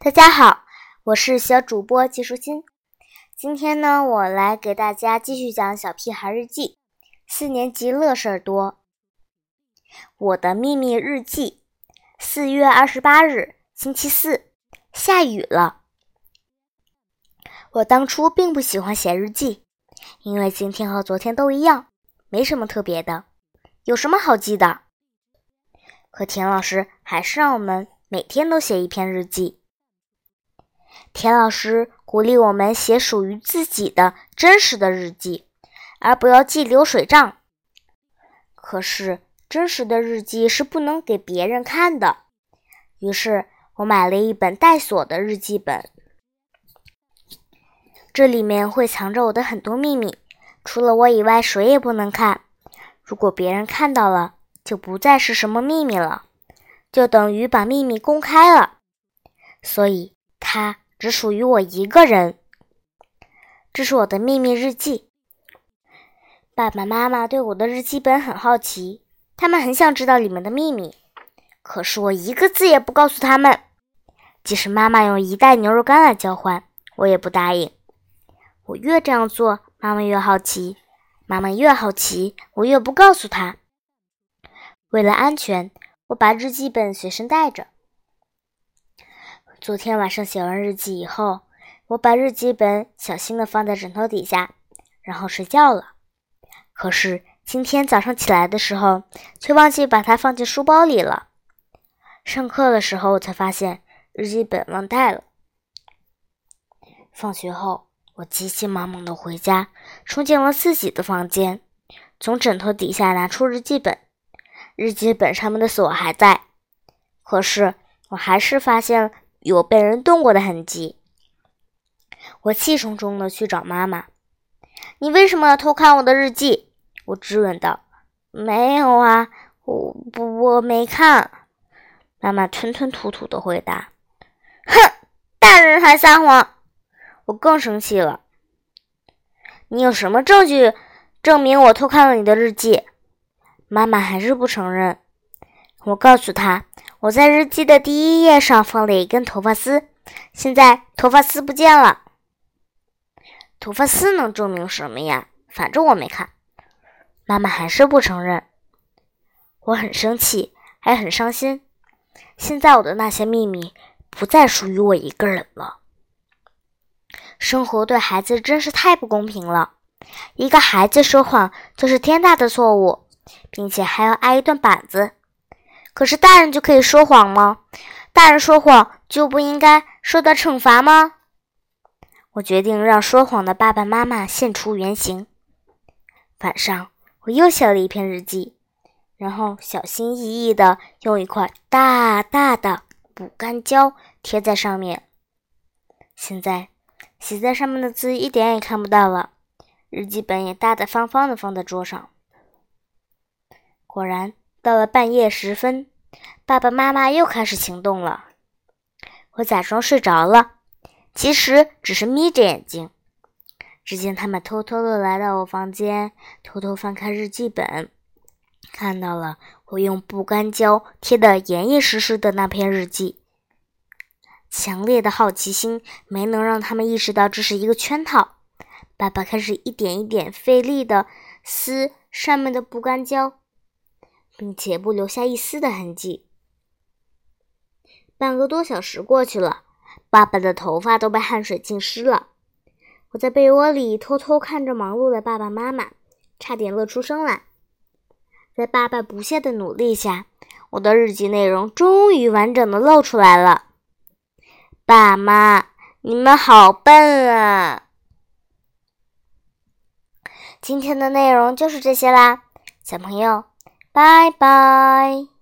大家好，我是小主播季舒心。今天呢，我来给大家继续讲《小屁孩日记》，四年级乐事儿多。我的秘密日记，四月二十八日，星期四，下雨了。我当初并不喜欢写日记，因为今天和昨天都一样，没什么特别的，有什么好记的？可田老师还是让我们每天都写一篇日记。田老师鼓励我们写属于自己的真实的日记，而不要记流水账。可是真实的日记是不能给别人看的，于是我买了一本带锁的日记本，这里面会藏着我的很多秘密，除了我以外谁也不能看。如果别人看到了，就不再是什么秘密了，就等于把秘密公开了，所以它只属于我一个人。这是我的秘密日记。爸爸妈妈对我的日记本很好奇，他们很想知道里面的秘密，可是我一个字也不告诉他们。即使妈妈用一袋牛肉干来交换，我也不答应。我越这样做，妈妈越好奇；妈妈越好奇，我越不告诉她。为了安全，我把日记本随身带着。昨天晚上写完日记以后，我把日记本小心的放在枕头底下，然后睡觉了。可是今天早上起来的时候，却忘记把它放进书包里了。上课的时候，我才发现日记本忘带了。放学后，我急急忙忙的回家，冲进了自己的房间，从枕头底下拿出日记本。日记本上面的锁还在，可是我还是发现有被人动过的痕迹。我气冲冲的去找妈妈：“你为什么要偷看我的日记？”我质问道。“没有啊，我不我没看。”妈妈吞吞吐吐的回答。“哼，大人还撒谎！”我更生气了。“你有什么证据证明我偷看了你的日记？”妈妈还是不承认。我告诉她，我在日记的第一页上放了一根头发丝，现在头发丝不见了。头发丝能证明什么呀？反正我没看。妈妈还是不承认。我很生气，还很伤心。现在我的那些秘密不再属于我一个人了。生活对孩子真是太不公平了。一个孩子说谎就是天大的错误。并且还要挨一顿板子，可是大人就可以说谎吗？大人说谎就不应该受到惩罚吗？我决定让说谎的爸爸妈妈现出原形。晚上，我又写了一篇日记，然后小心翼翼地用一块大大的补干胶贴在上面。现在，写在上面的字一点也看不到了，日记本也大大方方地放在桌上。果然，到了半夜时分，爸爸妈妈又开始行动了。我假装睡着了，其实只是眯着眼睛。只见他们偷偷的来到我房间，偷偷翻开日记本，看到了我用不干胶贴得严严实实的那篇日记。强烈的好奇心没能让他们意识到这是一个圈套。爸爸开始一点一点费力的撕上面的不干胶。并且不留下一丝的痕迹。半个多小时过去了，爸爸的头发都被汗水浸湿了。我在被窝里偷偷看着忙碌的爸爸妈妈，差点乐出声来。在爸爸不懈的努力下，我的日记内容终于完整的露出来了。爸妈，你们好笨啊！今天的内容就是这些啦，小朋友。拜拜。